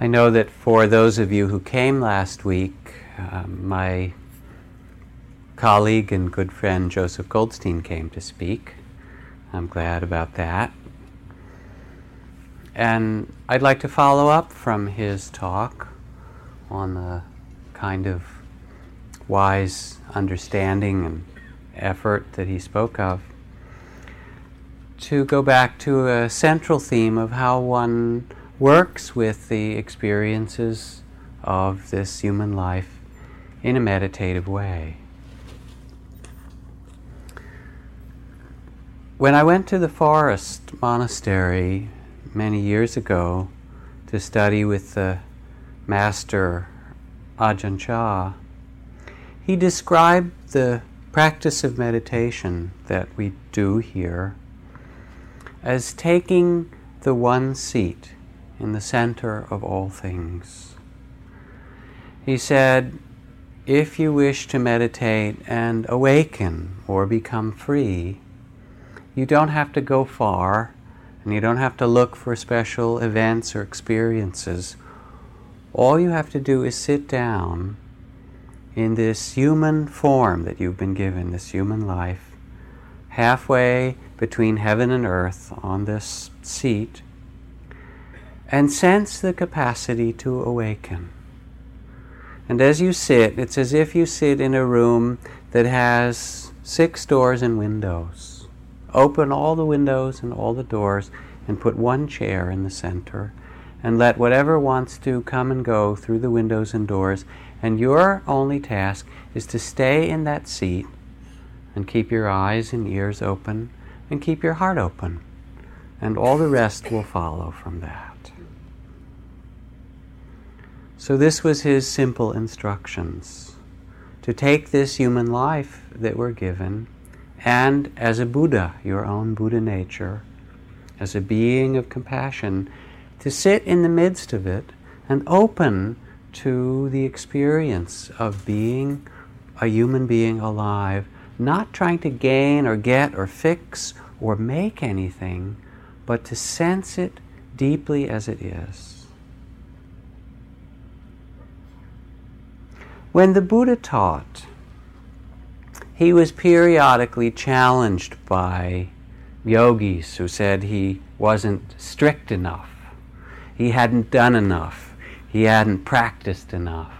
I know that for those of you who came last week, um, my colleague and good friend Joseph Goldstein came to speak. I'm glad about that. And I'd like to follow up from his talk on the kind of wise understanding and effort that he spoke of to go back to a central theme of how one works with the experiences of this human life in a meditative way. When I went to the forest monastery many years ago to study with the master Ajahn Chah, he described the practice of meditation that we do here as taking the one seat in the center of all things. He said, if you wish to meditate and awaken or become free, you don't have to go far and you don't have to look for special events or experiences. All you have to do is sit down in this human form that you've been given, this human life, halfway between heaven and earth on this seat and sense the capacity to awaken. And as you sit, it's as if you sit in a room that has six doors and windows. Open all the windows and all the doors and put one chair in the center and let whatever wants to come and go through the windows and doors. And your only task is to stay in that seat and keep your eyes and ears open and keep your heart open. And all the rest will follow from that. So, this was his simple instructions to take this human life that we're given and as a Buddha, your own Buddha nature, as a being of compassion, to sit in the midst of it and open to the experience of being a human being alive, not trying to gain or get or fix or make anything, but to sense it deeply as it is. When the Buddha taught, he was periodically challenged by yogis who said he wasn't strict enough, he hadn't done enough, he hadn't practiced enough.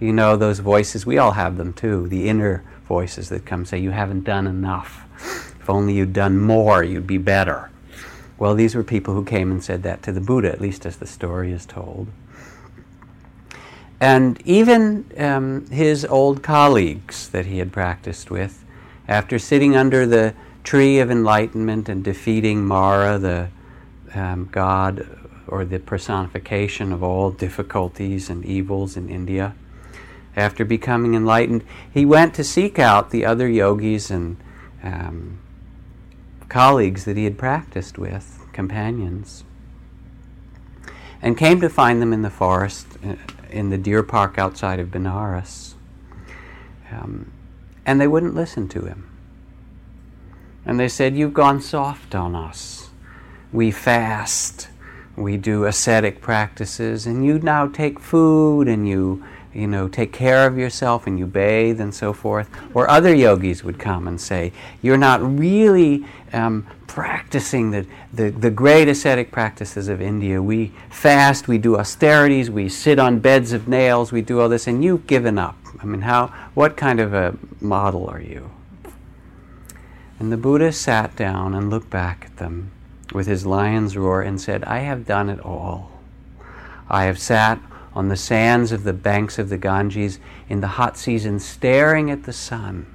You know, those voices, we all have them too, the inner voices that come say, You haven't done enough. If only you'd done more, you'd be better. Well, these were people who came and said that to the Buddha, at least as the story is told. And even um, his old colleagues that he had practiced with, after sitting under the tree of enlightenment and defeating Mara, the um, god or the personification of all difficulties and evils in India, after becoming enlightened, he went to seek out the other yogis and um, colleagues that he had practiced with, companions, and came to find them in the forest in the deer park outside of Benares. Um, and they wouldn't listen to him. And they said, You've gone soft on us. We fast, we do ascetic practices, and you now take food and you you know, take care of yourself and you bathe and so forth. Or other yogis would come and say, you're not really um, practicing the, the, the great ascetic practices of India. We fast, we do austerities, we sit on beds of nails, we do all this, and you've given up. I mean, how, what kind of a model are you? And the Buddha sat down and looked back at them with his lion's roar and said, I have done it all. I have sat on the sands of the banks of the Ganges in the hot season, staring at the sun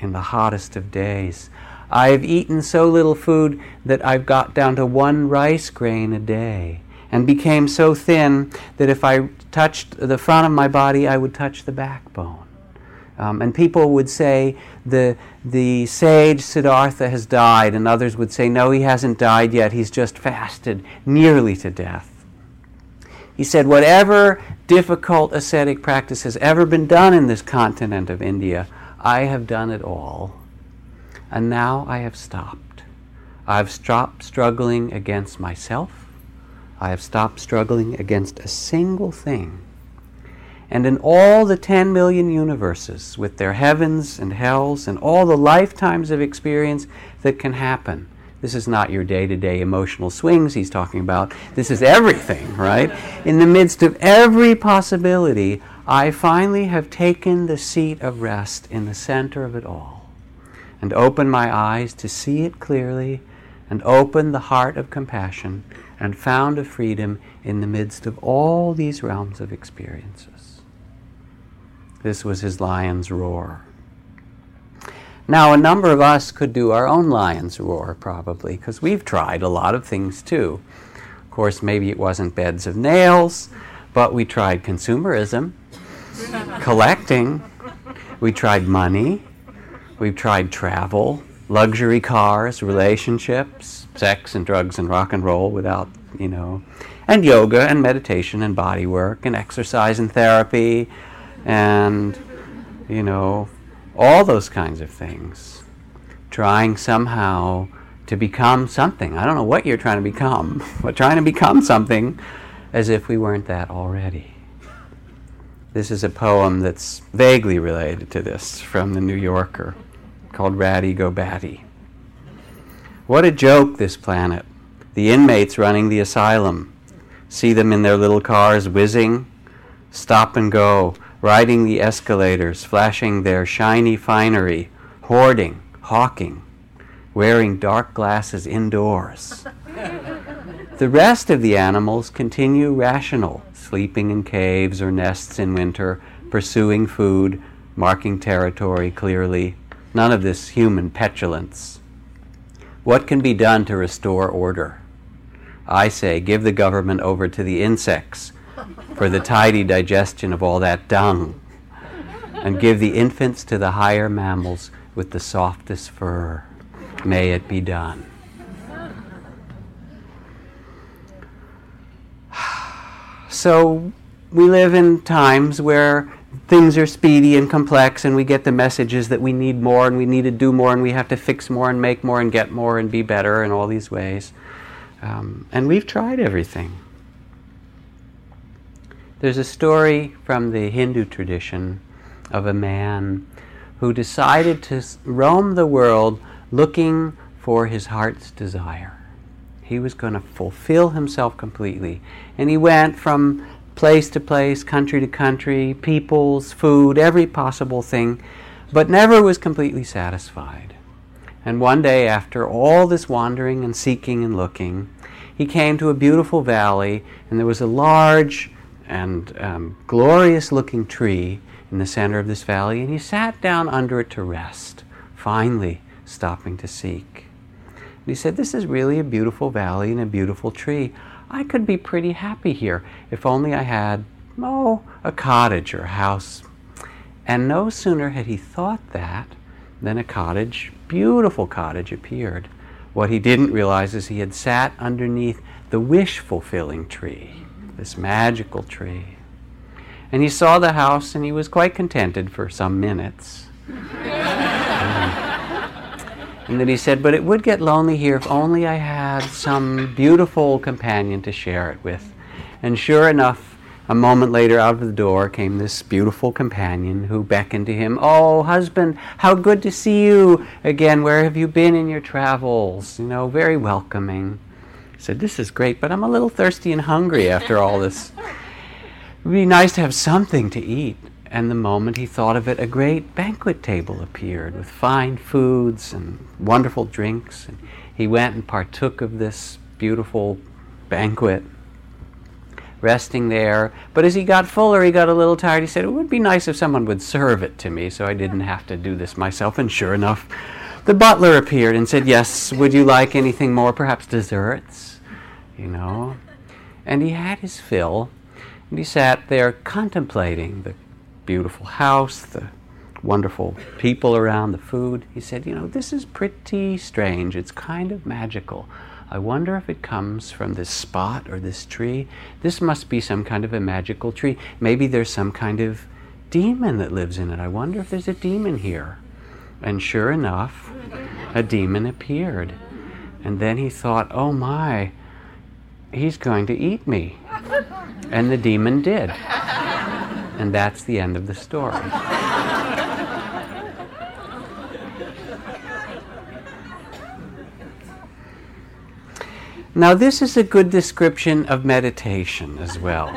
in the hottest of days. I've eaten so little food that I've got down to one rice grain a day and became so thin that if I touched the front of my body, I would touch the backbone. Um, and people would say the, the sage Siddhartha has died, and others would say, no, he hasn't died yet, he's just fasted nearly to death. He said, Whatever difficult ascetic practice has ever been done in this continent of India, I have done it all. And now I have stopped. I've stopped struggling against myself. I have stopped struggling against a single thing. And in all the 10 million universes, with their heavens and hells and all the lifetimes of experience that can happen, this is not your day to day emotional swings he's talking about. This is everything, right? In the midst of every possibility, I finally have taken the seat of rest in the center of it all and open my eyes to see it clearly and open the heart of compassion and found a freedom in the midst of all these realms of experiences. This was his lion's roar. Now, a number of us could do our own lion's roar, probably, because we've tried a lot of things too. Of course, maybe it wasn't beds of nails, but we tried consumerism, collecting, we tried money, we've tried travel, luxury cars, relationships, sex and drugs and rock and roll without, you know, and yoga and meditation and body work and exercise and therapy and, you know, all those kinds of things. Trying somehow to become something. I don't know what you're trying to become, but trying to become something as if we weren't that already. This is a poem that's vaguely related to this from the New Yorker called Ratty Go Batty. What a joke, this planet. The inmates running the asylum. See them in their little cars whizzing, stop and go, riding the escalators, flashing their shiny finery, hoarding, hawking, wearing dark glasses indoors. the rest of the animals continue rational, sleeping in caves or nests in winter, pursuing food, marking territory clearly. None of this human petulance. What can be done to restore order? I say, give the government over to the insects for the tidy digestion of all that dung, and give the infants to the higher mammals with the softest fur. May it be done. So, we live in times where things are speedy and complex, and we get the messages that we need more and we need to do more and we have to fix more and make more and get more and be better in all these ways. Um, and we've tried everything. There's a story from the Hindu tradition of a man who decided to roam the world looking for his heart's desire. He was going to fulfill himself completely. And he went from place to place, country to country, peoples, food, every possible thing, but never was completely satisfied. And one day, after all this wandering and seeking and looking, he came to a beautiful valley, and there was a large and um, glorious looking tree in the center of this valley, and he sat down under it to rest, finally stopping to seek. And he said, This is really a beautiful valley and a beautiful tree. I could be pretty happy here if only I had, oh, a cottage or a house. And no sooner had he thought that than a cottage, beautiful cottage, appeared. What he didn't realize is he had sat underneath the wish fulfilling tree, this magical tree. And he saw the house and he was quite contented for some minutes. And then he said, But it would get lonely here if only I had some beautiful companion to share it with. And sure enough, a moment later, out of the door came this beautiful companion who beckoned to him. Oh, husband, how good to see you again. Where have you been in your travels? You know, very welcoming. He said, This is great, but I'm a little thirsty and hungry after all this. It would be nice to have something to eat and the moment he thought of it, a great banquet table appeared with fine foods and wonderful drinks. And he went and partook of this beautiful banquet, resting there. But as he got fuller, he got a little tired. He said, It would be nice if someone would serve it to me so I didn't have to do this myself. And sure enough, the butler appeared and said, Yes, would you like anything more? Perhaps desserts? You know? And he had his fill. And he sat there contemplating the beautiful house, the wonderful people around, the food. He said, You know, this is pretty strange. It's kind of magical. I wonder if it comes from this spot or this tree. This must be some kind of a magical tree. Maybe there's some kind of demon that lives in it. I wonder if there's a demon here. And sure enough, a demon appeared. And then he thought, oh my, he's going to eat me. And the demon did. And that's the end of the story. Now, this is a good description of meditation as well.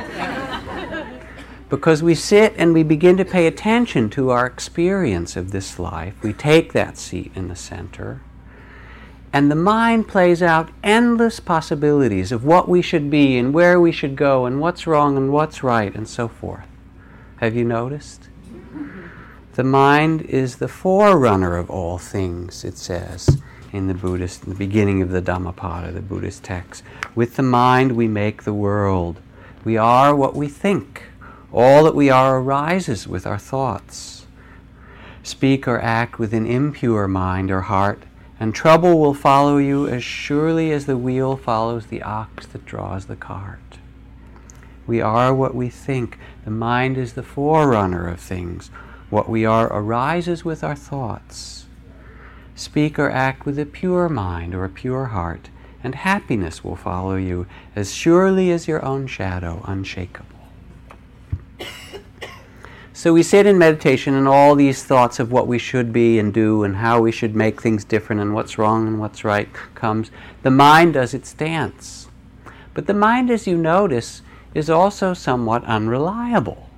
because we sit and we begin to pay attention to our experience of this life. We take that seat in the center. And the mind plays out endless possibilities of what we should be and where we should go and what's wrong and what's right and so forth. Have you noticed? The mind is the forerunner of all things, it says in the Buddhist, in the beginning of the Dhammapada, the Buddhist text. With the mind we make the world. We are what we think. All that we are arises with our thoughts. Speak or act with an impure mind or heart, and trouble will follow you as surely as the wheel follows the ox that draws the cart. We are what we think. The mind is the forerunner of things. What we are arises with our thoughts. Speak or act with a pure mind or a pure heart, and happiness will follow you as surely as your own shadow, unshakable. So we sit in meditation, and all these thoughts of what we should be and do, and how we should make things different, and what's wrong and what's right comes. The mind does its dance. But the mind, as you notice, is also somewhat unreliable.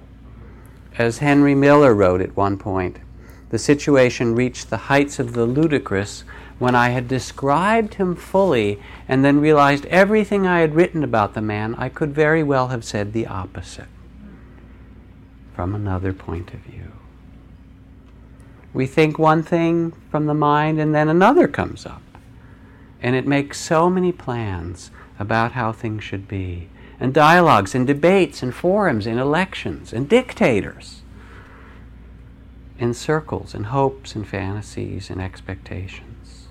As Henry Miller wrote at one point, the situation reached the heights of the ludicrous when I had described him fully and then realized everything I had written about the man, I could very well have said the opposite from another point of view. We think one thing from the mind and then another comes up. And it makes so many plans about how things should be, and dialogues and debates and forums and elections and dictators in circles and hopes and fantasies and expectations.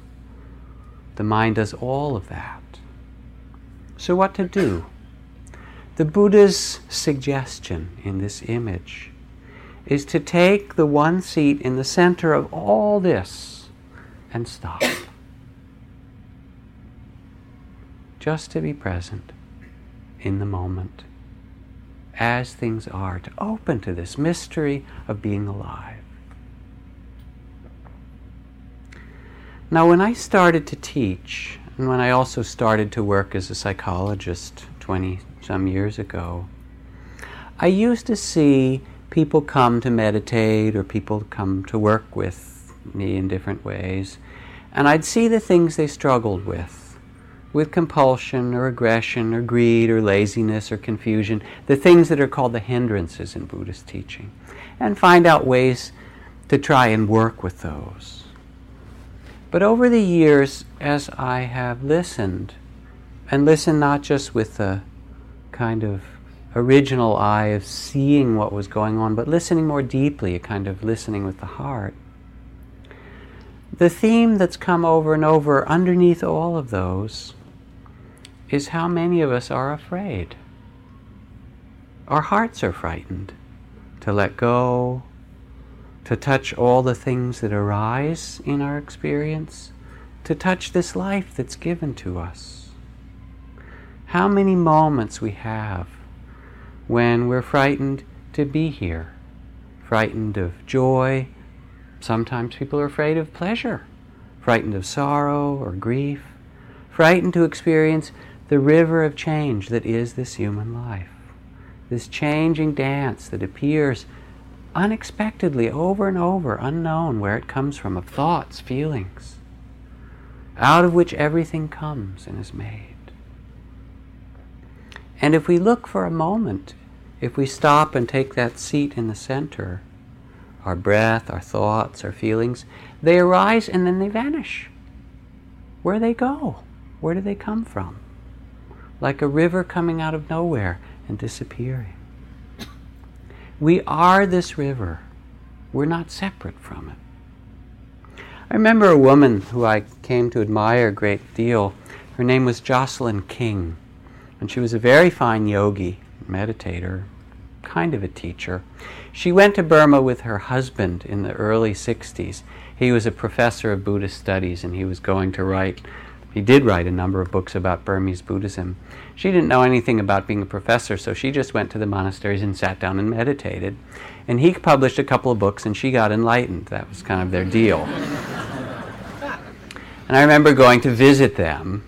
The mind does all of that. So, what to do? The Buddha's suggestion in this image is to take the one seat in the center of all this and stop. Just to be present in the moment as things are, to open to this mystery of being alive. Now, when I started to teach, and when I also started to work as a psychologist 20 some years ago, I used to see people come to meditate or people come to work with me in different ways, and I'd see the things they struggled with with compulsion or aggression or greed or laziness or confusion, the things that are called the hindrances in Buddhist teaching, and find out ways to try and work with those. But over the years, as I have listened, and listened not just with the kind of original eye of seeing what was going on, but listening more deeply, a kind of listening with the heart, the theme that's come over and over underneath all of those is how many of us are afraid. Our hearts are frightened to let go, to touch all the things that arise in our experience, to touch this life that's given to us. How many moments we have when we're frightened to be here, frightened of joy. Sometimes people are afraid of pleasure, frightened of sorrow or grief, frightened to experience the river of change that is this human life, this changing dance that appears unexpectedly over and over, unknown where it comes from, of thoughts, feelings, out of which everything comes and is made. And if we look for a moment, if we stop and take that seat in the center, our breath, our thoughts, our feelings, they arise and then they vanish. Where they go? Where do they come from? Like a river coming out of nowhere and disappearing. We are this river. We're not separate from it. I remember a woman who I came to admire a great deal. Her name was Jocelyn King, and she was a very fine yogi, meditator, kind of a teacher. She went to Burma with her husband in the early 60s. He was a professor of Buddhist studies, and he was going to write he did write a number of books about Burmese Buddhism. She didn't know anything about being a professor, so she just went to the monasteries and sat down and meditated. And he published a couple of books, and she got enlightened. That was kind of their deal. and I remember going to visit them.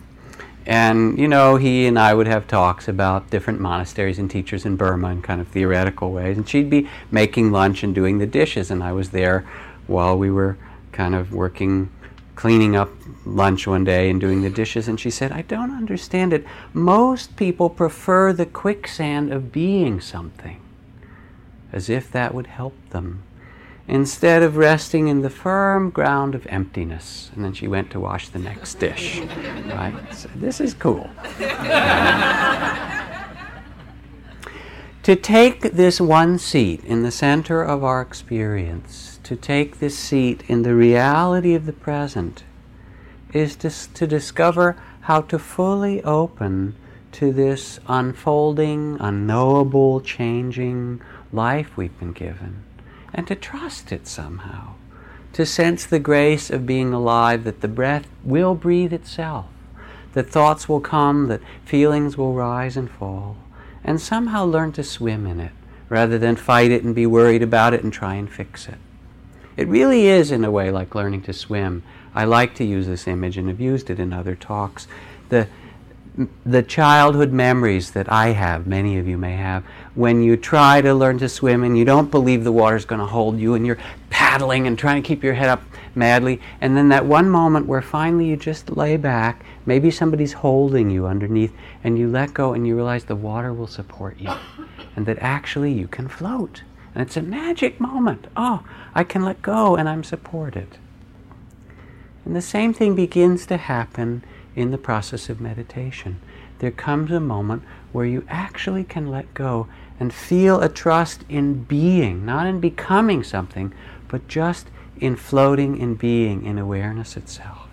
And, you know, he and I would have talks about different monasteries and teachers in Burma in kind of theoretical ways. And she'd be making lunch and doing the dishes, and I was there while we were kind of working cleaning up lunch one day and doing the dishes, and she said, I don't understand it. Most people prefer the quicksand of being something, as if that would help them, instead of resting in the firm ground of emptiness. And then she went to wash the next dish. Right? So this is cool. to take this one seat in the center of our experience to take this seat in the reality of the present is to, to discover how to fully open to this unfolding, unknowable, changing life we've been given, and to trust it somehow, to sense the grace of being alive, that the breath will breathe itself, that thoughts will come, that feelings will rise and fall, and somehow learn to swim in it rather than fight it and be worried about it and try and fix it. It really is, in a way, like learning to swim. I like to use this image and have used it in other talks. The, the childhood memories that I have, many of you may have, when you try to learn to swim and you don't believe the water's going to hold you and you're paddling and trying to keep your head up madly, and then that one moment where finally you just lay back, maybe somebody's holding you underneath, and you let go and you realize the water will support you and that actually you can float. And it's a magic moment. Oh, I can let go and I'm supported. And the same thing begins to happen in the process of meditation. There comes a moment where you actually can let go and feel a trust in being, not in becoming something, but just in floating in being, in awareness itself.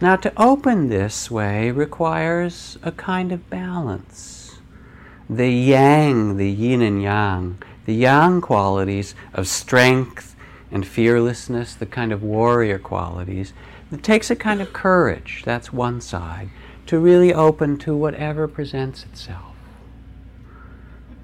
Now, to open this way requires a kind of balance the yang, the yin and yang, the yang qualities of strength and fearlessness, the kind of warrior qualities, it takes a kind of courage, that's one side, to really open to whatever presents itself.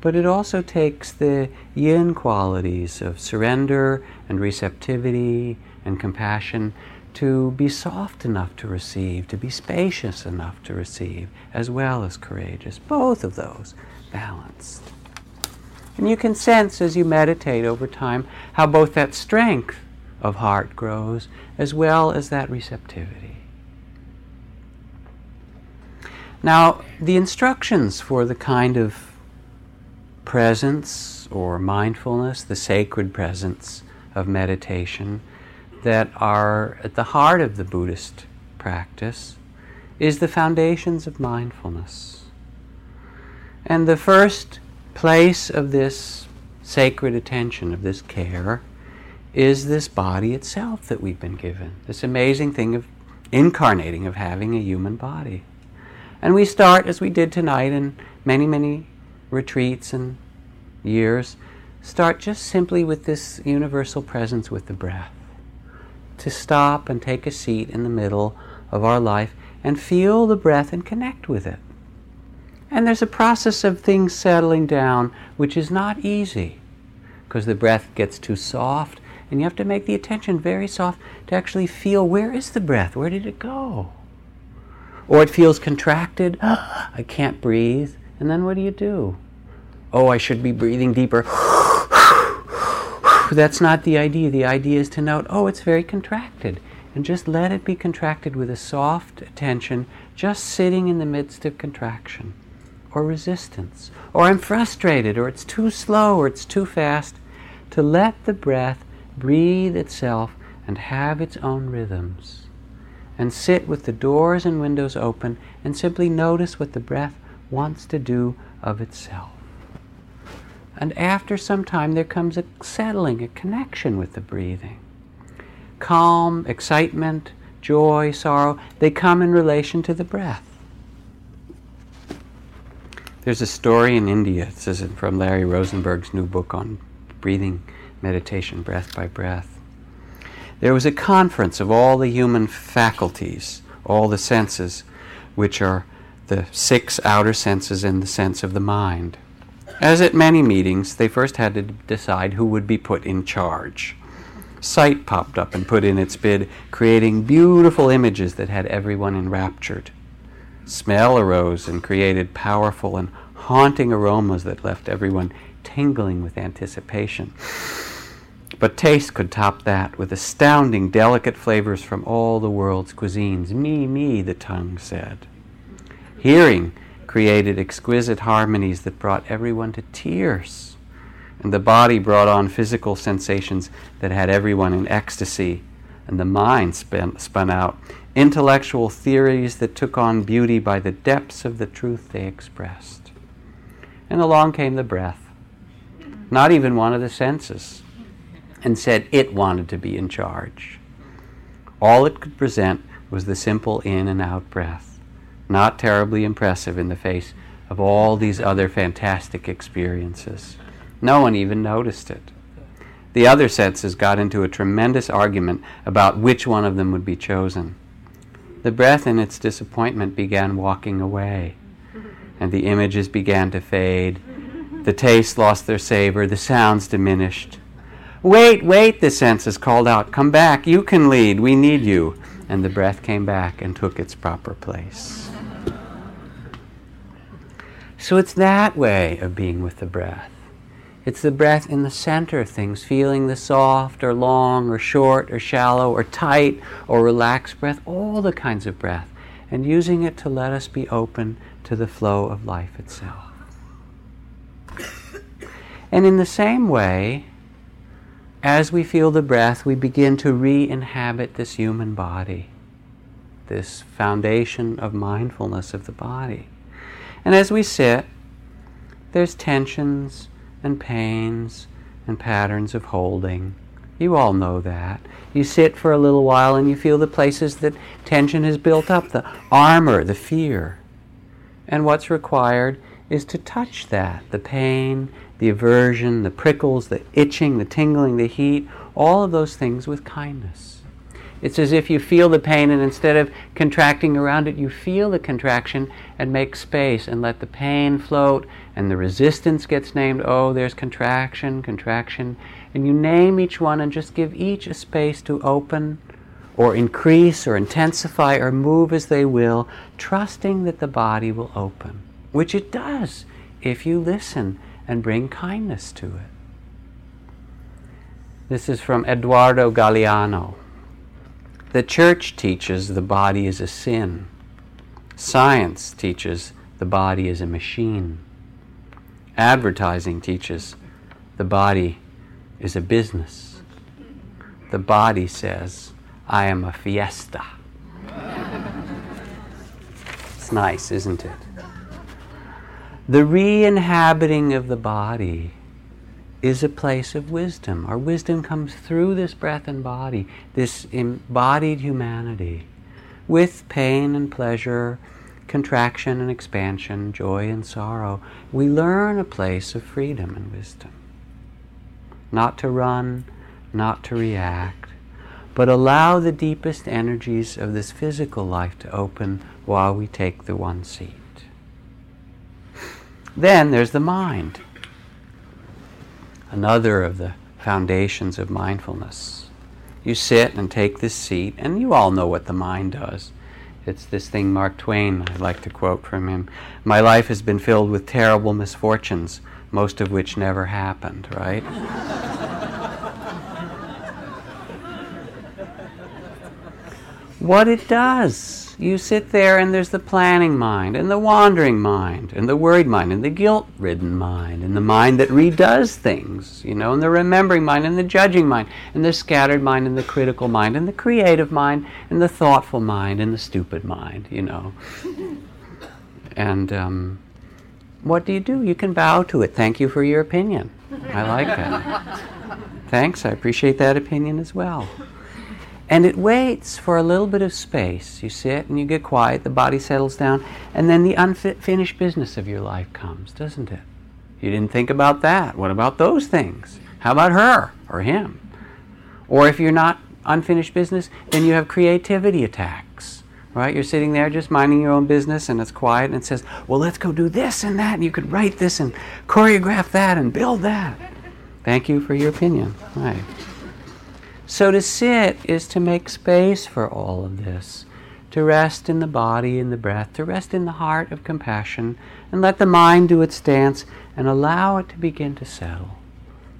But it also takes the yin qualities of surrender and receptivity and compassion to be soft enough to receive, to be spacious enough to receive, as well as courageous. Both of those balanced. And you can sense as you meditate over time how both that strength of heart grows as well as that receptivity. Now, the instructions for the kind of presence or mindfulness, the sacred presence of meditation that are at the heart of the Buddhist practice is the foundations of mindfulness. And the first place of this sacred attention, of this care, is this body itself that we've been given. This amazing thing of incarnating, of having a human body. And we start, as we did tonight in many, many retreats and years, start just simply with this universal presence with the breath. To stop and take a seat in the middle of our life and feel the breath and connect with it. And there's a process of things settling down, which is not easy because the breath gets too soft, and you have to make the attention very soft to actually feel where is the breath? Where did it go? Or it feels contracted. Ah, I can't breathe. And then what do you do? Oh, I should be breathing deeper. That's not the idea. The idea is to note, oh, it's very contracted. And just let it be contracted with a soft attention, just sitting in the midst of contraction or resistance, or I'm frustrated, or it's too slow, or it's too fast, to let the breath breathe itself and have its own rhythms. And sit with the doors and windows open and simply notice what the breath wants to do of itself. And after some time, there comes a settling, a connection with the breathing. Calm, excitement, joy, sorrow, they come in relation to the breath. There's a story in India, says it from Larry Rosenberg's new book on breathing meditation, breath by breath, There was a conference of all the human faculties, all the senses, which are the six outer senses and the sense of the mind. As at many meetings, they first had to decide who would be put in charge. Sight popped up and put in its bid, creating beautiful images that had everyone enraptured. Smell arose and created powerful and haunting aromas that left everyone tingling with anticipation. But taste could top that with astounding, delicate flavors from all the world's cuisines. Me, me, the tongue said. Hearing created exquisite harmonies that brought everyone to tears. And the body brought on physical sensations that had everyone in ecstasy. And the mind spun, spun out intellectual theories that took on beauty by the depths of the truth they expressed. And along came the breath, not even one of the senses, and said it wanted to be in charge. All it could present was the simple in and out breath, not terribly impressive in the face of all these other fantastic experiences. No one even noticed it. The other senses got into a tremendous argument about which one of them would be chosen. The breath, in its disappointment, began walking away, and the images began to fade. The tastes lost their savor, the sounds diminished. Wait, wait, the senses called out. Come back, you can lead, we need you. And the breath came back and took its proper place. So it's that way of being with the breath. It's the breath in the center of things, feeling the soft or long or short or shallow or tight or relaxed breath, all the kinds of breath, and using it to let us be open to the flow of life itself. And in the same way, as we feel the breath, we begin to re inhabit this human body, this foundation of mindfulness of the body. And as we sit, there's tensions and pains and patterns of holding. You all know that. You sit for a little while and you feel the places that tension has built up, the armor, the fear. And what's required is to touch that the pain, the aversion, the prickles, the itching, the tingling, the heat, all of those things with kindness. It's as if you feel the pain, and instead of contracting around it, you feel the contraction and make space and let the pain float, and the resistance gets named. Oh, there's contraction, contraction. And you name each one and just give each a space to open or increase or intensify or move as they will, trusting that the body will open, which it does if you listen and bring kindness to it. This is from Eduardo Galeano. The church teaches the body is a sin. Science teaches the body is a machine. Advertising teaches the body is a business. The body says, I am a fiesta. it's nice, isn't it? The re inhabiting of the body is a place of wisdom. Our wisdom comes through this breath and body, this embodied humanity, with pain and pleasure, contraction and expansion, joy and sorrow. We learn a place of freedom and wisdom. Not to run, not to react, but allow the deepest energies of this physical life to open while we take the one seat. Then there's the mind another of the foundations of mindfulness. You sit and take this seat, and you all know what the mind does. It's this thing Mark Twain, I like to quote from him My life has been filled with terrible misfortunes, most of which never happened, right? what it does you sit there and there's the planning mind, and the wandering mind, and the worried mind, and the guilt ridden mind, and the mind that redoes things, you know, and the remembering mind, and the judging mind, and the scattered mind, and the critical mind, and the creative mind, and the thoughtful mind, and the stupid mind, you know. and um, what do you do? You can bow to it. Thank you for your opinion. I like that. Thanks, I appreciate that opinion as well. And it waits for a little bit of space. You sit and you get quiet, the body settles down, and then the unfinished business of your life comes, doesn't it? You didn't think about that. What about those things? How about her or him? Or if you're not unfinished business, then you have creativity attacks. Right? You're sitting there just minding your own business and it's quiet and it says, Well, let's go do this and that, and you could write this and choreograph that and build that. Thank you for your opinion. Right. So to sit is to make space for all of this, to rest in the body and the breath, to rest in the heart of compassion, and let the mind do its dance and allow it to begin to settle,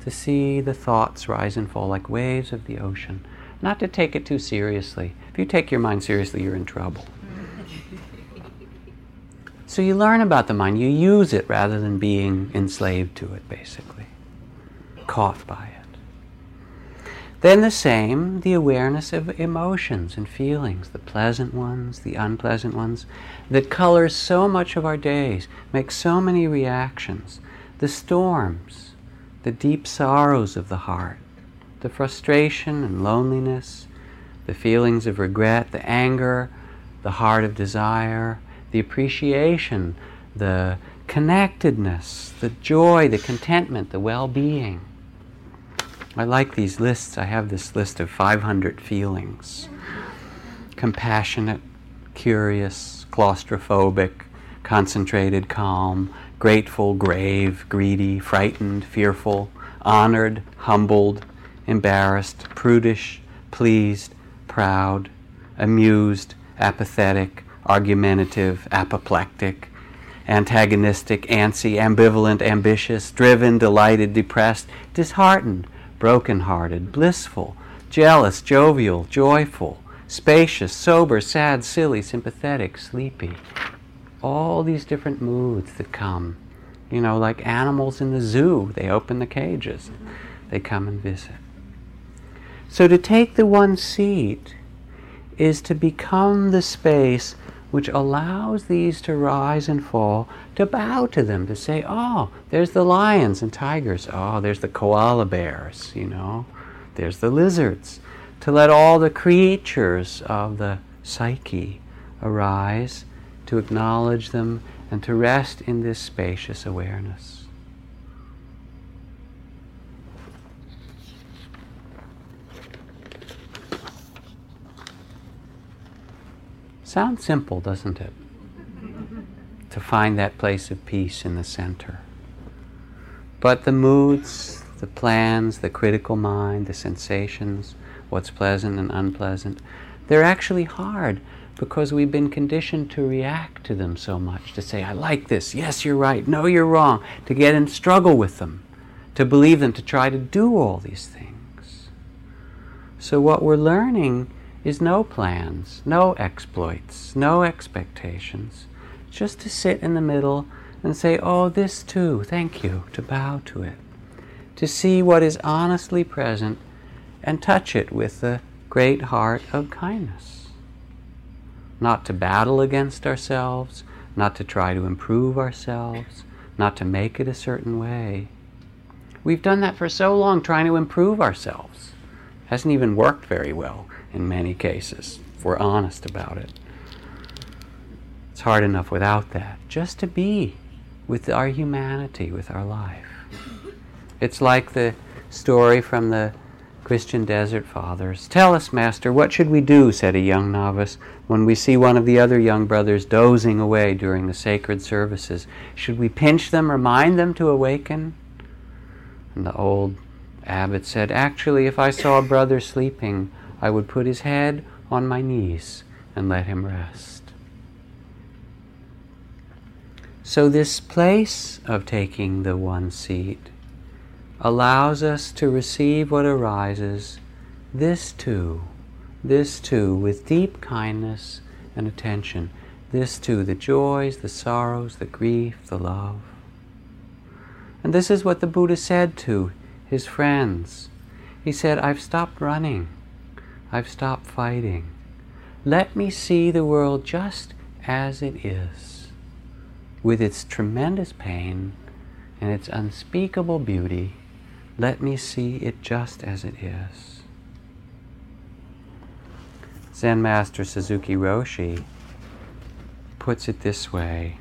to see the thoughts rise and fall like waves of the ocean, not to take it too seriously. If you take your mind seriously, you're in trouble. So you learn about the mind, you use it rather than being enslaved to it, basically, caught by it. Then the same, the awareness of emotions and feelings, the pleasant ones, the unpleasant ones, that colors so much of our days, make so many reactions, the storms, the deep sorrows of the heart, the frustration and loneliness, the feelings of regret, the anger, the heart of desire, the appreciation, the connectedness, the joy, the contentment, the well being. I like these lists. I have this list of 500 feelings compassionate, curious, claustrophobic, concentrated, calm, grateful, grave, greedy, frightened, fearful, honored, humbled, embarrassed, prudish, pleased, proud, amused, apathetic, argumentative, apoplectic, antagonistic, antsy, ambivalent, ambitious, driven, delighted, depressed, disheartened, broken-hearted, blissful, jealous, jovial, joyful, spacious, sober, sad, silly, sympathetic, sleepy. All these different moods that come. You know, like animals in the zoo, they open the cages, they come and visit. So to take the one seat is to become the space which allows these to rise and fall, to bow to them, to say, oh, there's the lions and tigers, oh, there's the koala bears, you know, there's the lizards. To let all the creatures of the psyche arise, to acknowledge them, and to rest in this spacious awareness. Sounds simple, doesn't it? to find that place of peace in the center. But the moods, the plans, the critical mind, the sensations, what's pleasant and unpleasant, they're actually hard because we've been conditioned to react to them so much, to say, I like this, yes, you're right, no, you're wrong, to get in struggle with them, to believe them, to try to do all these things. So, what we're learning is no plans, no exploits, no expectations, just to sit in the middle and say, Oh, this too, thank you, to bow to it, to see what is honestly present and touch it with the great heart of kindness. Not to battle against ourselves, not to try to improve ourselves, not to make it a certain way. We've done that for so long, trying to improve ourselves. Hasn't even worked very well in many cases, if we're honest about it. It's hard enough without that, just to be with our humanity, with our life. It's like the story from the Christian Desert Fathers. Tell us, Master, what should we do, said a young novice, when we see one of the other young brothers dozing away during the sacred services? Should we pinch them, remind them to awaken? And the old abbot said, Actually, if I saw a brother sleeping, I would put his head on my knees and let him rest. So, this place of taking the one seat allows us to receive what arises, this too, this too, with deep kindness and attention, this too, the joys, the sorrows, the grief, the love. And this is what the Buddha said to his friends. He said, I've stopped running. I've stopped fighting. Let me see the world just as it is, with its tremendous pain and its unspeakable beauty. Let me see it just as it is. Zen Master Suzuki Roshi puts it this way.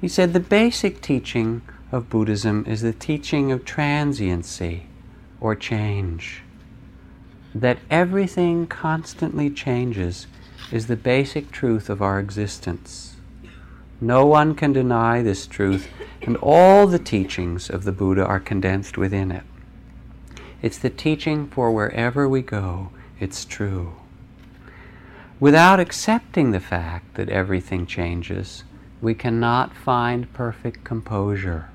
He said the basic teaching of Buddhism is the teaching of transiency or change that everything constantly changes is the basic truth of our existence. No one can deny this truth, and all the teachings of the Buddha are condensed within it. It's the teaching for wherever we go, it's true. Without accepting the fact that everything changes, we cannot find perfect composure.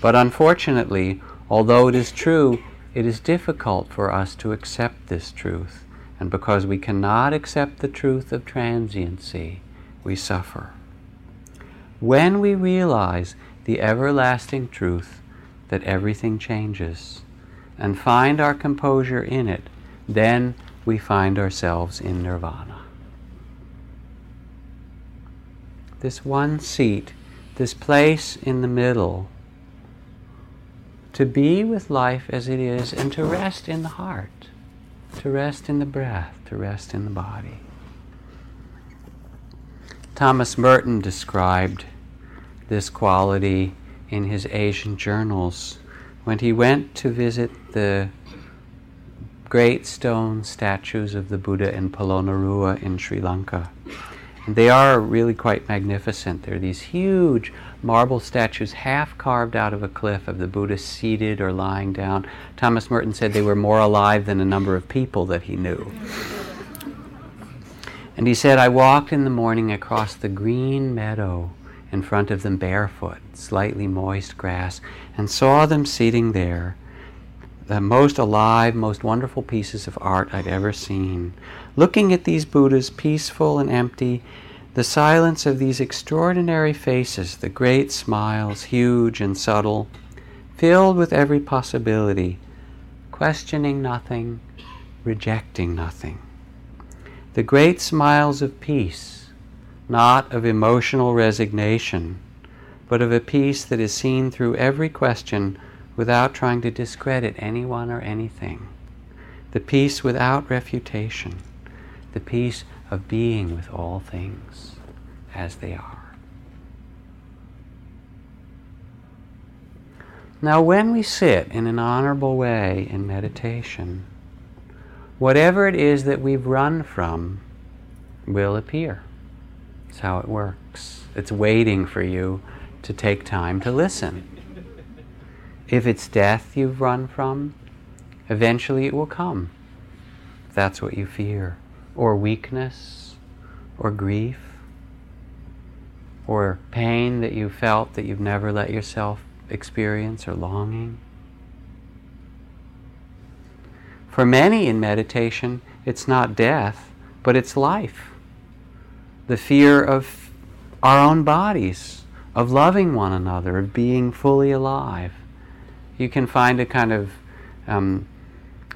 But unfortunately, although it is true, it is difficult for us to accept this truth. And because we cannot accept the truth of transiency, we suffer. When we realize the everlasting truth that everything changes and find our composure in it, then we find ourselves in nirvana. This one seat, this place in the middle, to be with life as it is and to rest in the heart, to rest in the breath, to rest in the body. Thomas Merton described this quality in his Asian journals when he went to visit the great stone statues of the Buddha in Polonnaruwa in Sri Lanka. And they are really quite magnificent. They're these huge marble statues, half carved out of a cliff, of the Buddha seated or lying down. Thomas Merton said they were more alive than a number of people that he knew. And he said, I walked in the morning across the green meadow in front of them barefoot, slightly moist grass, and saw them sitting there, the most alive, most wonderful pieces of art I'd ever seen, looking at these Buddhas, peaceful and empty, the silence of these extraordinary faces, the great smiles, huge and subtle, filled with every possibility, questioning nothing, rejecting nothing. The great smiles of peace, not of emotional resignation, but of a peace that is seen through every question without trying to discredit anyone or anything. The peace without refutation, the peace of being with all things as they are. Now, when we sit in an honorable way in meditation, whatever it is that we've run from will appear. That's how it works. It's waiting for you to take time to listen. If it's death you've run from, eventually it will come. That's what you fear or weakness, or grief, or pain that you felt that you've never let yourself experience, or longing. For many in meditation, it's not death, but it's life. The fear of our own bodies, of loving one another, of being fully alive. You can find a kind of um,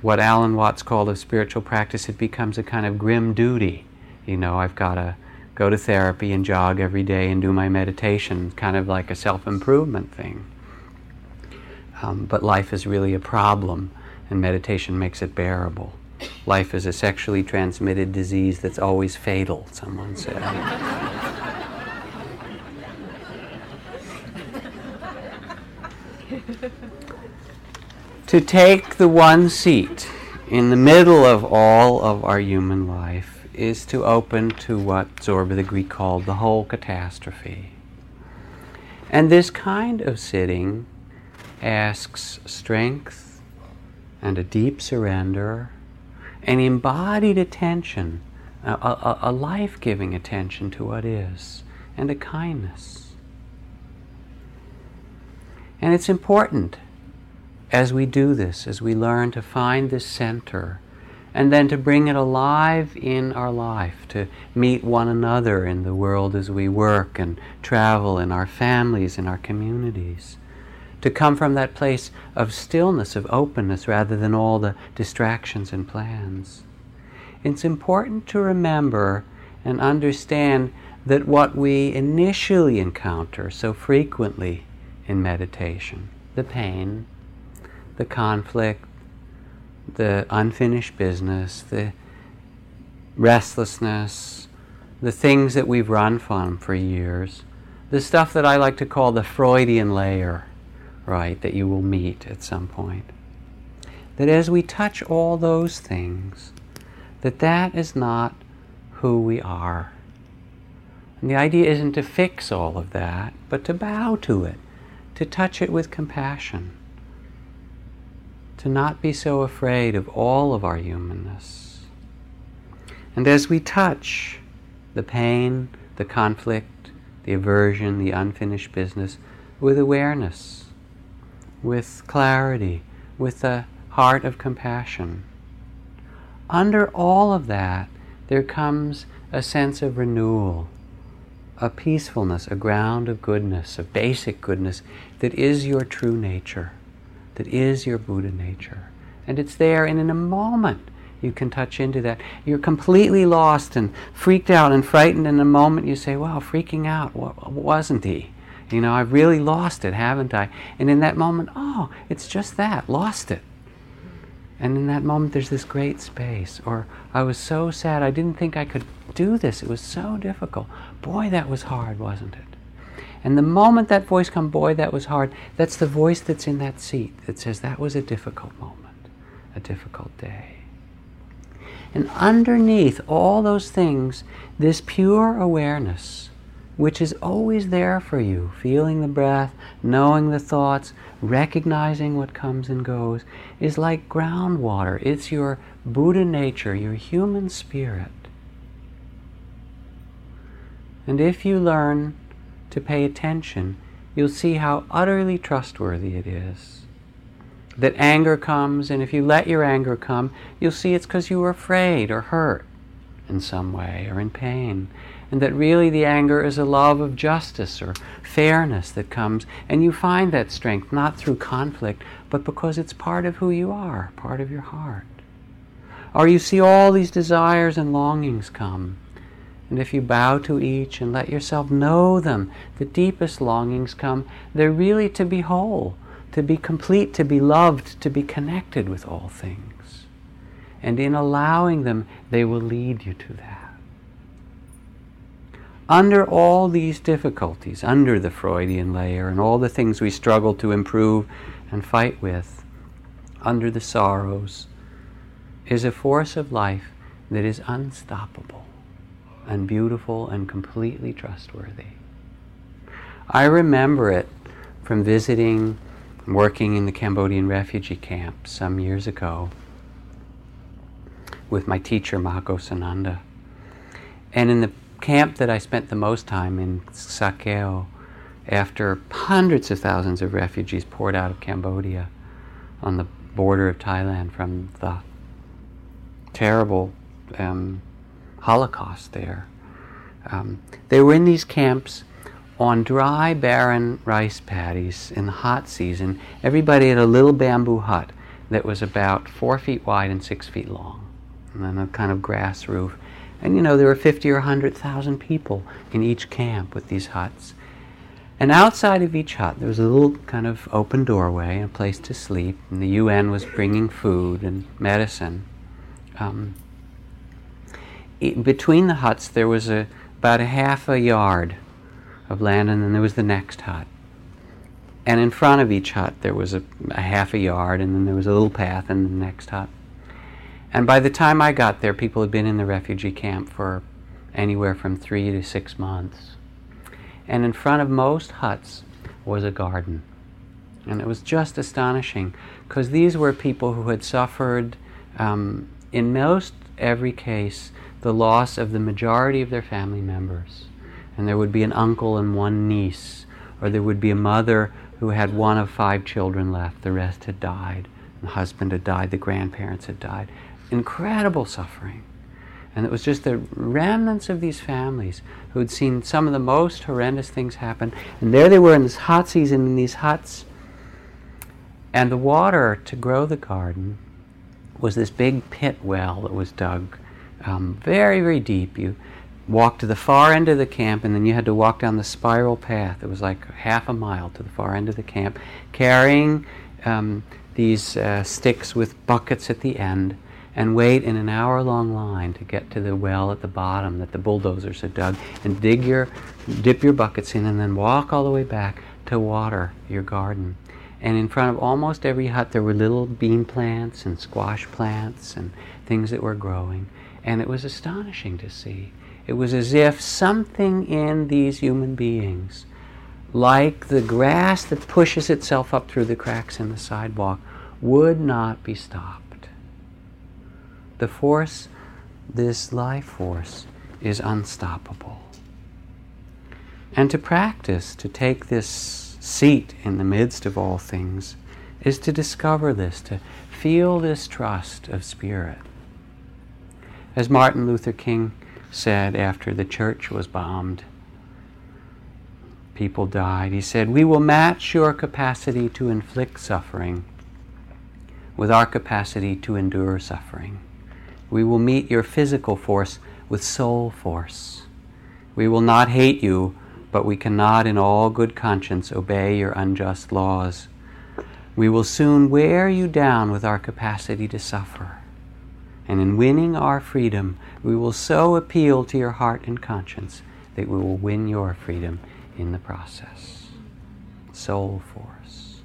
what Alan Watts called a spiritual practice, it becomes a kind of grim duty. You know, I've got to go to therapy and jog every day and do my meditation, kind of like a self improvement thing. Um, but life is really a problem, and meditation makes it bearable. Life is a sexually transmitted disease that's always fatal, someone said. To take the one seat in the middle of all of our human life is to open to what Zorba the Greek called the whole catastrophe. And this kind of sitting asks strength and a deep surrender, an embodied attention, a, a, a life giving attention to what is, and a kindness. And it's important as we do this, as we learn to find this center, and then to bring it alive in our life, to meet one another in the world as we work and travel in our families, in our communities, to come from that place of stillness, of openness, rather than all the distractions and plans. It's important to remember and understand that what we initially encounter so frequently in meditation, the pain, the conflict, the unfinished business, the restlessness, the things that we've run from for years, the stuff that I like to call the Freudian layer, right, that you will meet at some point. that as we touch all those things, that that is not who we are. And the idea isn't to fix all of that, but to bow to it, to touch it with compassion, to not be so afraid of all of our humanness. And as we touch the pain, the conflict, the aversion, the unfinished business with awareness, with clarity, with a heart of compassion. Under all of that, there comes a sense of renewal, a peacefulness, a ground of goodness, of basic goodness that is your true nature, that is your Buddha nature. And it's there, and in a moment, you can touch into that. You're completely lost and freaked out and frightened. In a moment, you say, Wow, freaking out, wasn't he? You know, I've really lost it, haven't I? And in that moment, oh, it's just that, lost it. And in that moment, there's this great space. Or I was so sad, I didn't think I could do this. It was so difficult. Boy, that was hard, wasn't it? And the moment that voice comes, boy, that was hard, that's the voice that's in that seat that says that was a difficult moment, a difficult day. And underneath all those things, this pure awareness, which is always there for you, feeling the breath, knowing the thoughts, recognizing what comes and goes, is like groundwater. It's your Buddha nature, your human spirit. And if you learn to pay attention, you'll see how utterly trustworthy it is. That anger comes, and if you let your anger come, you'll see it's because you were afraid or hurt in some way or in pain and that really the anger is a love of justice or fairness that comes, and you find that strength not through conflict, but because it's part of who you are, part of your heart. Or you see all these desires and longings come, and if you bow to each and let yourself know them, the deepest longings come, they're really to be whole, to be complete, to be loved, to be connected with all things. And in allowing them, they will lead you to that. Under all these difficulties, under the Freudian layer and all the things we struggle to improve and fight with, under the sorrows, is a force of life that is unstoppable and beautiful and completely trustworthy. I remember it from visiting, working in the Cambodian refugee camp some years ago with my teacher, Maha Ghosananda. And in the camp that I spent the most time in Sa Kaeo after hundreds of thousands of refugees poured out of Cambodia on the border of Thailand from the terrible um, Holocaust there. Um, they were in these camps on dry, barren rice paddies in the hot season. Everybody had a little bamboo hut that was about four feet wide and six feet long, and then a kind of grass roof. And you know, there were 50 or 100,000 people in each camp with these huts. And outside of each hut, there was a little kind of open doorway a place to sleep. And the UN was bringing food and medicine. Um, between the huts, there was a, about a half a yard of land, and then there was the next hut. And in front of each hut, there was a, a half a yard, and then there was a little path in the next hut. And by the time I got there, people had been in the refugee camp for anywhere from three to six months. And in front of most huts was a garden. And it was just astonishing because these were people who had suffered, um, in most every case, the loss of the majority of their family members. And there would be an uncle and one niece, or there would be a mother who had one of five children left. The rest had died. The husband had died, the grandparents had died incredible suffering. And it was just the remnants of these families who had seen some of the most horrendous things happen. And there they were in this hot season in these huts. And the water to grow the garden was this big pit well that was dug um, very, very deep. You walked to the far end of the camp, and then you had to walk down the spiral path. It was like half a mile to the far end of the camp, carrying um, these uh, sticks with buckets at the end and wait in an hour long line to get to the well at the bottom that the bulldozers had dug and dig your dip your buckets in and then walk all the way back to water your garden And in front of almost every hut, there were little bean plants and squash plants and things that were growing. And it was astonishing to see. It was as if something in these human beings, like the grass that pushes itself up through the cracks in the sidewalk, would not be stopped. The force, this life force, is unstoppable. And to practice, to take this seat in the midst of all things, is to discover this, to feel this trust of spirit. As Martin Luther King said after the church was bombed, people died, he said, We will match your capacity to inflict suffering with our capacity to endure suffering. We will meet your physical force with soul force. We will not hate you but we cannot in all good conscience obey your unjust laws. We will soon wear you down with our capacity to suffer. And in winning our freedom, we will so appeal to your heart and conscience that we will win your freedom in the process. Soul force.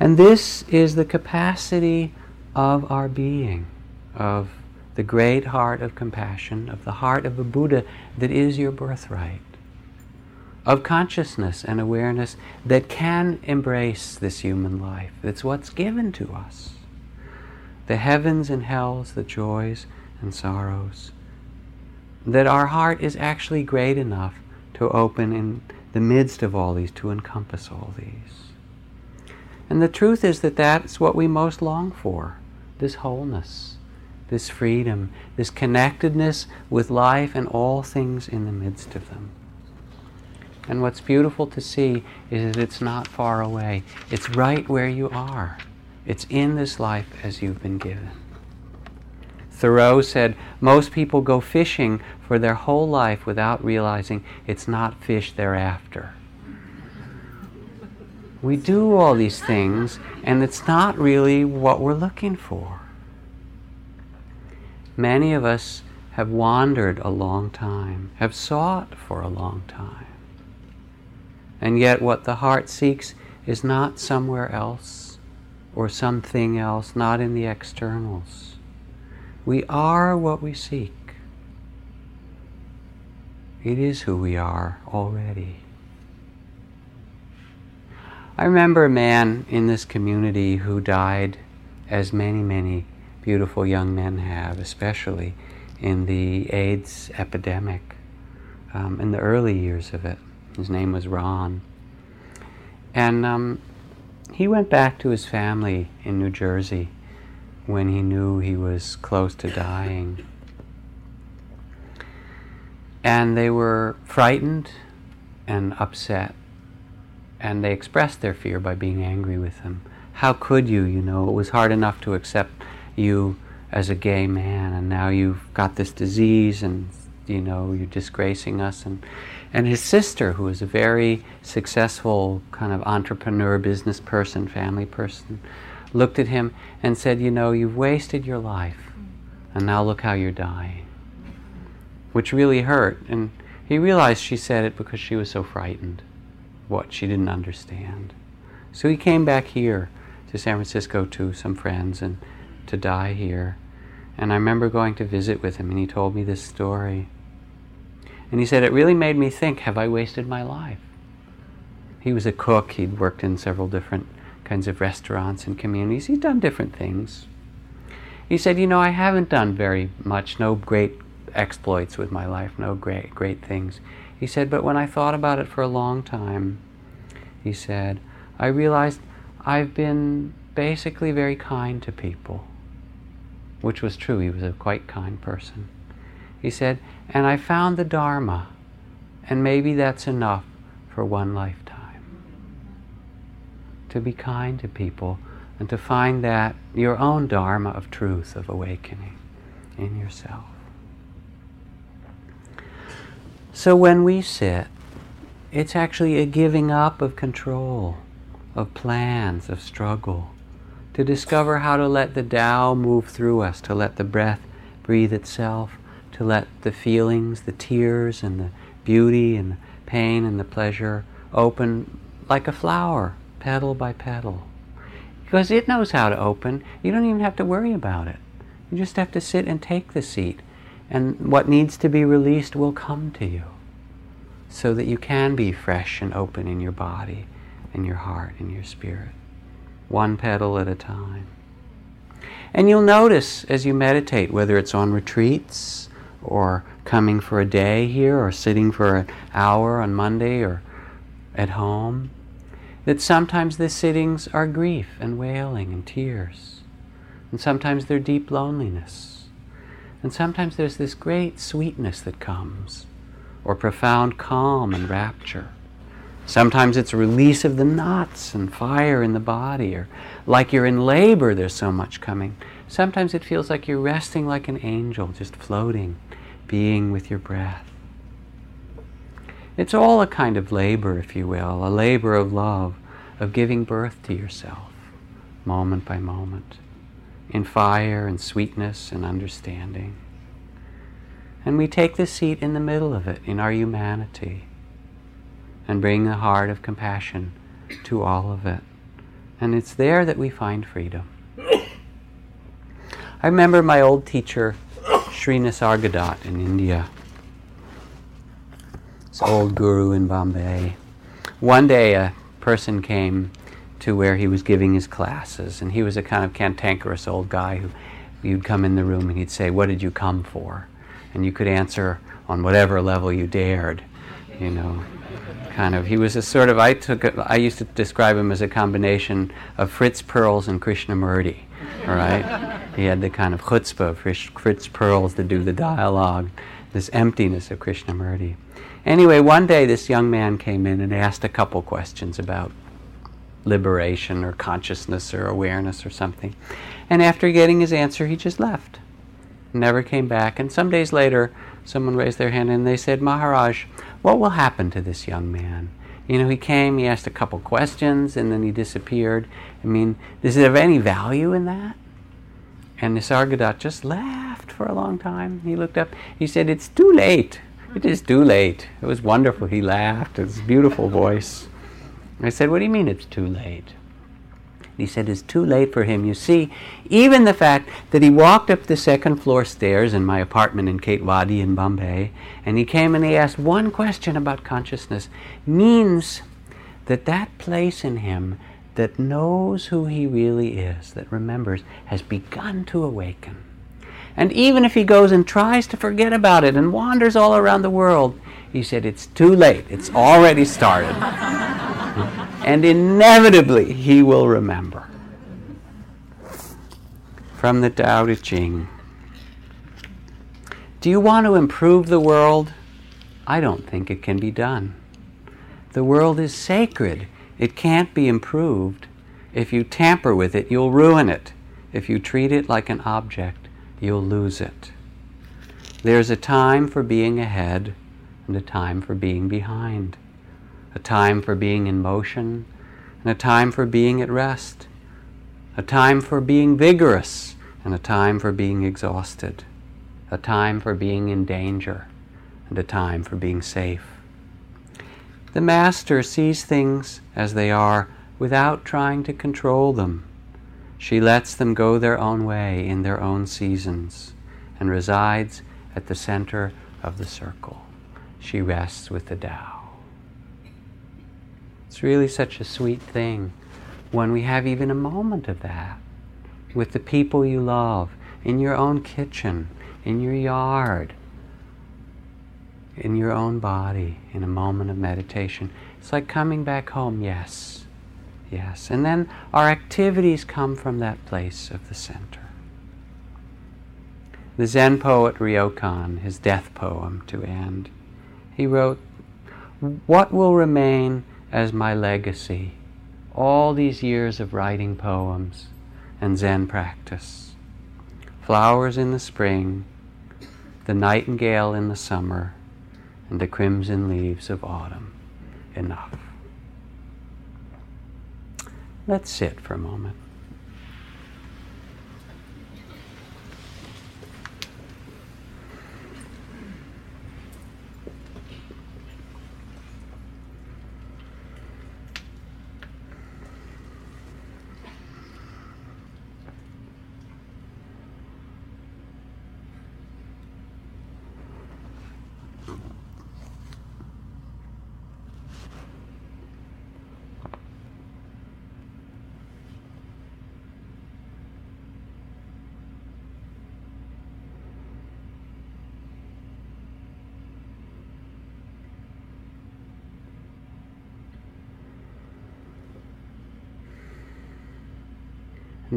And this is the capacity of our being, of the great heart of compassion, of the heart of a Buddha that is your birthright, of consciousness and awareness that can embrace this human life. That's what's given to us. The heavens and hells, the joys and sorrows. That our heart is actually great enough to open in the midst of all these, to encompass all these. And the truth is that that's what we most long for this wholeness this freedom, this connectedness with life and all things in the midst of them. And what's beautiful to see is that it's not far away. It's right where you are. It's in this life as you've been given. Thoreau said, Most people go fishing for their whole life without realizing it's not fish they're after. We do all these things, and it's not really what we're looking for. Many of us have wandered a long time, have sought for a long time. And yet, what the heart seeks is not somewhere else or something else, not in the externals. We are what we seek. It is who we are already. I remember a man in this community who died, as many, many beautiful young men have, especially in the AIDS epidemic, um, in the early years of it. His name was Ron. And um, he went back to his family in New Jersey when he knew he was close to dying. And they were frightened and upset. And they expressed their fear by being angry with him. How could you? You know, it was hard enough to accept you as a gay man, and now you've got this disease, and you know you're disgracing us. And and his sister, who was a very successful kind of entrepreneur, business person, family person, looked at him and said, "You know, you've wasted your life, and now look how you're dying," which really hurt. And he realized she said it because she was so frightened, what she didn't understand. So he came back here to San Francisco to some friends and to die here. And I remember going to visit with him, and he told me this story. And he said, It really made me think have I wasted my life? He was a cook, he'd worked in several different kinds of restaurants and communities, he'd done different things. He said, You know, I haven't done very much, no great exploits with my life, no great, great things. He said, But when I thought about it for a long time, he said, I realized I've been basically very kind to people which was true. He was a quite kind person. He said, And I found the Dharma, and maybe that's enough for one lifetime. To be kind to people and to find that your own Dharma of truth, of awakening in yourself. So when we sit, it's actually a giving up of control, of plans, of struggle to discover how to let the Tao move through us, to let the breath breathe itself, to let the feelings, the tears, and the beauty, and the pain, and the pleasure open like a flower, petal by petal. Because it knows how to open. You don't even have to worry about it. You just have to sit and take the seat. And what needs to be released will come to you. So that you can be fresh and open in your body, in your heart, in your spirit. One petal at a time. And you'll notice as you meditate, whether it's on retreats or coming for a day here or sitting for an hour on Monday or at home, that sometimes the sittings are grief and wailing and tears. And sometimes they're deep loneliness. And sometimes there's this great sweetness that comes, or profound calm and rapture. Sometimes it's a release of the knots and fire in the body, or like you're in labor, there's so much coming. Sometimes it feels like you're resting like an angel, just floating, being with your breath. It's all a kind of labor, if you will, a labor of love, of giving birth to yourself, moment by moment, in fire and sweetness and understanding. And we take the seat in the middle of it, in our humanity, and bring the heart of compassion to all of it. And it's there that we find freedom. I remember my old teacher, Sri Nisargadatta in India. This old guru in Bombay. One day a person came to where he was giving his classes, and he was a kind of cantankerous old guy who you'd come in the room and he'd say, What did you come for? And you could answer on whatever level you dared, you know. Kind of, he was a sort of, I took, a, I used to describe him as a combination of Fritz Perls and Krishnamurti, right? he had the kind of chutzpah of Fritz Perls to do the dialogue, this emptiness of Krishnamurti. Anyway, one day this young man came in and asked a couple questions about liberation or consciousness or awareness or something. And after getting his answer, he just left. Never came back. And some days later, someone raised their hand and they said, Maharaj, what will happen to this young man? You know, he came, he asked a couple questions, and then he disappeared. I mean, is there any value in that? And Nisargadatta just laughed for a long time. He looked up, he said, It's too late. It is too late. It was wonderful. He laughed. His beautiful voice. I said, What do you mean it's too late? He said, It's too late for him. You see, even the fact that he walked up the second floor stairs in my apartment in Khetwadi in Bombay, and he came and he asked one question about consciousness, means that that place in him that knows who he really is, that remembers, has begun to awaken. And even if he goes and tries to forget about it and wanders all around the world, he said, It's too late. It's already started. and inevitably, he will remember. From the Tao Te Ching. Do you want to improve the world? I don't think it can be done. The world is sacred. It can't be improved. If you tamper with it, you'll ruin it. If you treat it like an object, you'll lose it. There's a time for being ahead and a time for being behind, a time for being in motion and a time for being at rest, a time for being vigorous and a time for being exhausted, a time for being in danger and a time for being safe. The Master sees things as they are without trying to control them. She lets them go their own way in their own seasons and resides at the center of the circle. She rests with the Tao. It's really such a sweet thing when we have even a moment of that with the people you love, in your own kitchen, in your yard, in your own body, in a moment of meditation. It's like coming back home, yes Yes. And then our activities come from that place of the center. The Zen poet Ryokan, his death poem to end, he wrote, What will remain as my legacy? All these years of writing poems and Zen practice. Flowers in the spring, the nightingale in the summer, and the crimson leaves of autumn. Enough. Let's sit for a moment.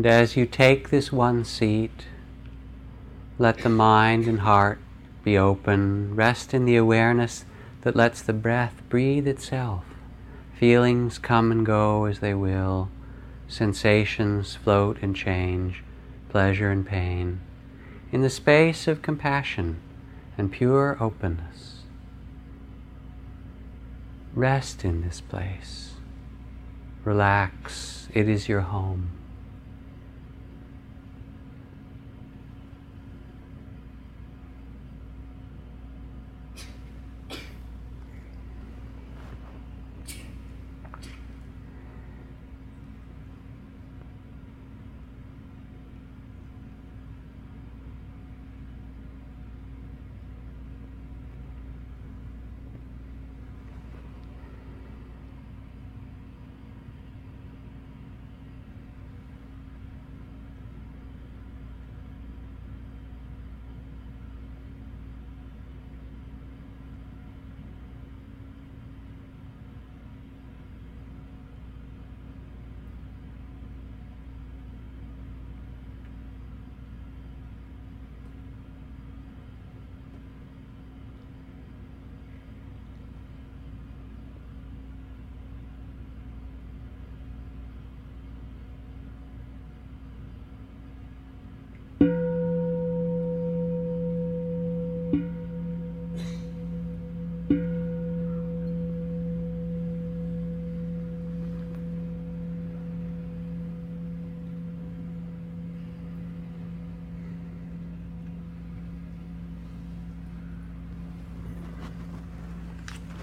As you take this one seat, let the mind and heart be open. Rest in the awareness that lets the breath breathe itself. Feelings come and go as they will. Sensations float and change, pleasure and pain, in the space of compassion and pure openness. Rest in this place. Relax. It is your home.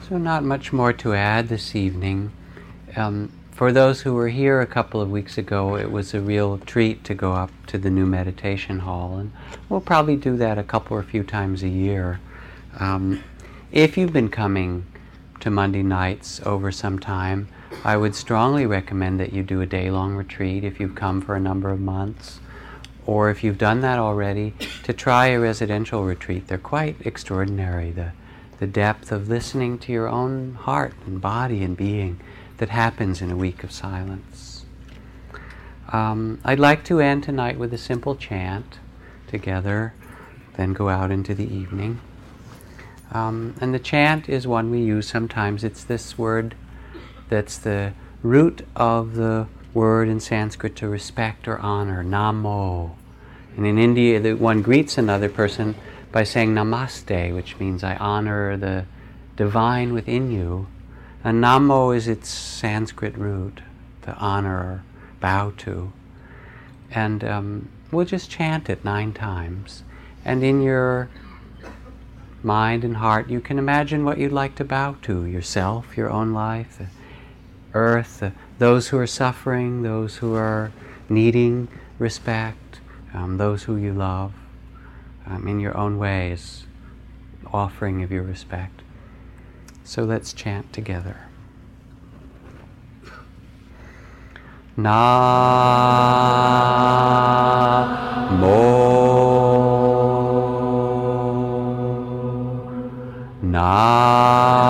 So, not much more to add this evening. Um, for those who were here a couple of weeks ago, it was a real treat to go up to the new meditation hall, and we'll probably do that a couple or a few times a year. Um, if you've been coming to Monday nights over some time, I would strongly recommend that you do a day long retreat if you've come for a number of months. Or if you've done that already, to try a residential retreat. They're quite extraordinary. The the depth of listening to your own heart and body and being that happens in a week of silence. Um, I'd like to end tonight with a simple chant together, then go out into the evening. Um, and the chant is one we use sometimes. It's this word that's the root of the word in Sanskrit to respect or honor, namo. And in India, one greets another person by saying namaste, which means I honor the divine within you. And namo is its Sanskrit root, the honor or bow to. And um, we'll just chant it nine times. And in your mind and heart, you can imagine what you'd like to bow to yourself, your own life, the earth, the, those who are suffering, those who are needing respect, um, those who you love um, in your own ways, offering of your respect. So let's chant together. Na mo Na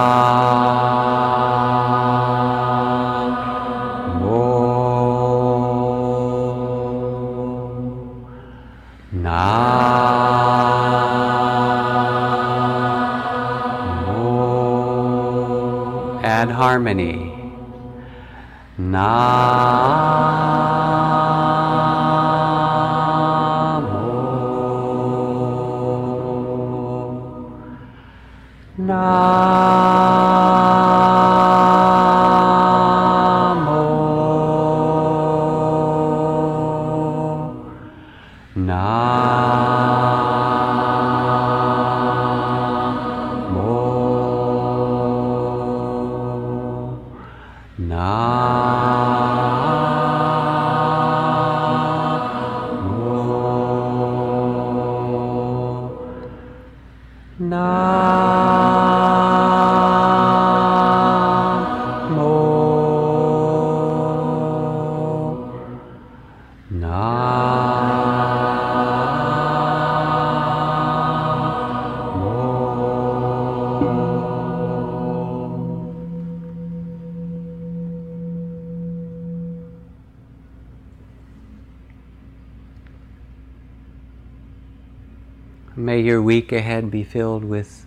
your week ahead be filled with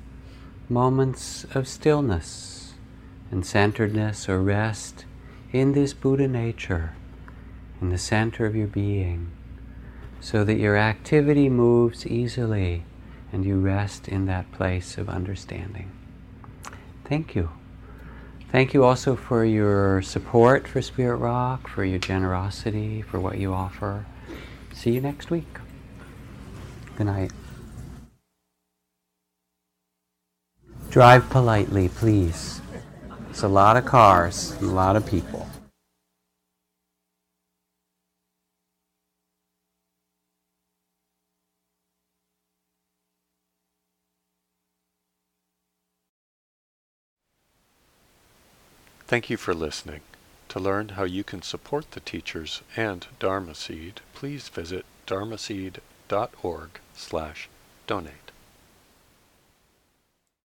moments of stillness and centeredness or rest in this Buddha nature, in the center of your being, so that your activity moves easily and you rest in that place of understanding. Thank you. Thank you also for your support for Spirit Rock, for your generosity, for what you offer. See you next week. Good night. Drive politely, please. It's a lot of cars, a lot of people. Thank you for listening. To learn how you can support the teachers and Dharma Seed, please visit dharmaseed.org slash donate.